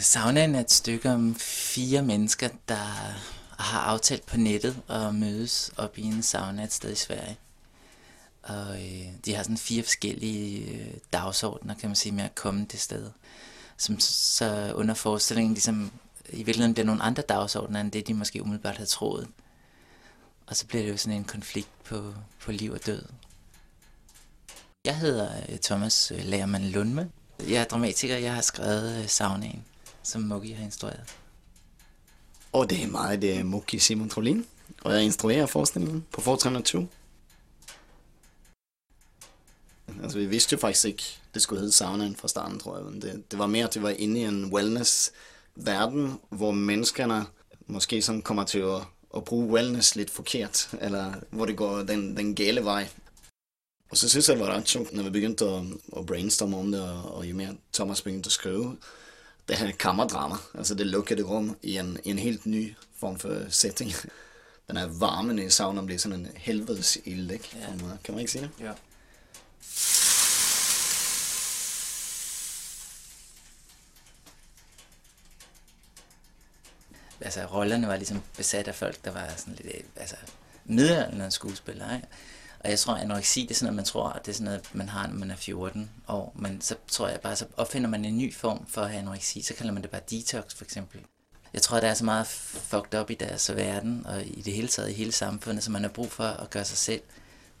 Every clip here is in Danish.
Saunaen er et stykke om fire mennesker, der har aftalt på nettet at mødes op i en sauna et sted i Sverige. Og øh, de har sådan fire forskellige øh, dagsordner, kan man sige, med at komme det sted. Som så under forestillingen ligesom, i virkeligheden bliver nogle andre dagsordner, end det de måske umiddelbart havde troet. Og så bliver det jo sådan en konflikt på, på liv og død. Jeg hedder øh, Thomas øh, Lærmann Lundme. Jeg er dramatiker, jeg har skrevet øh, Saunaen, som Muggi har instrueret. Og det er mig, det er Muggi Simon Trolin, og jeg instruerer forestillingen på Fortran 20. Altså, vi vidste jo faktisk ikke, det skulle hedde saunaen fra starten, tror jeg. Men det, det var mere, at det var inde i en wellness-verden, hvor menneskerne måske sådan kommer til at, at bruge wellness lidt forkert, eller hvor det går den, den gale vej. Og så synes jeg, det var ret sjovt, når vi begyndte at, at brainstorme om det, og, og jo mere Thomas begyndte at skrive, det her kammerdrama, altså det lukkede rum i en, i en helt ny form for setting. Den er varmen i saunaen bliver sådan en helvedes ild, ikke? Ja. Kan man ikke sige det? Ja. Altså, rollerne var ligesom besat af folk, der var sådan lidt, altså, middelalderne skuespillere, ikke? Og jeg tror, at anoreksi, det er sådan noget, man tror, at det er sådan noget, man har, når man er 14 år. Men så tror jeg bare, så opfinder man en ny form for at have anoreksi. Så kalder man det bare detox, for eksempel. Jeg tror, der er så meget fucked up i deres verden, og i det hele taget i hele samfundet, så man har brug for at gøre sig selv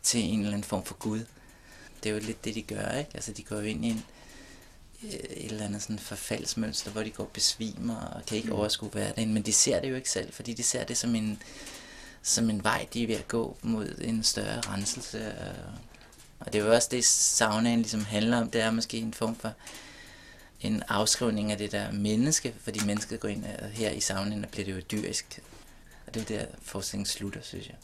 til en eller anden form for Gud. Det er jo lidt det, de gør, ikke? Altså, de går jo ind i en, øh, et eller andet sådan forfaldsmønster, hvor de går besvimer og kan ikke overskue hverdagen, men de ser det jo ikke selv, fordi de ser det som en, som en vej, de er ved at gå mod en større renselse. Og det er jo også det, saunaen ligesom handler om, det er måske en form for en afskrivning af det der menneske, fordi mennesket går ind her i saunaen, og bliver det jo dyrisk. Og det er der, forskningen slutter, synes jeg.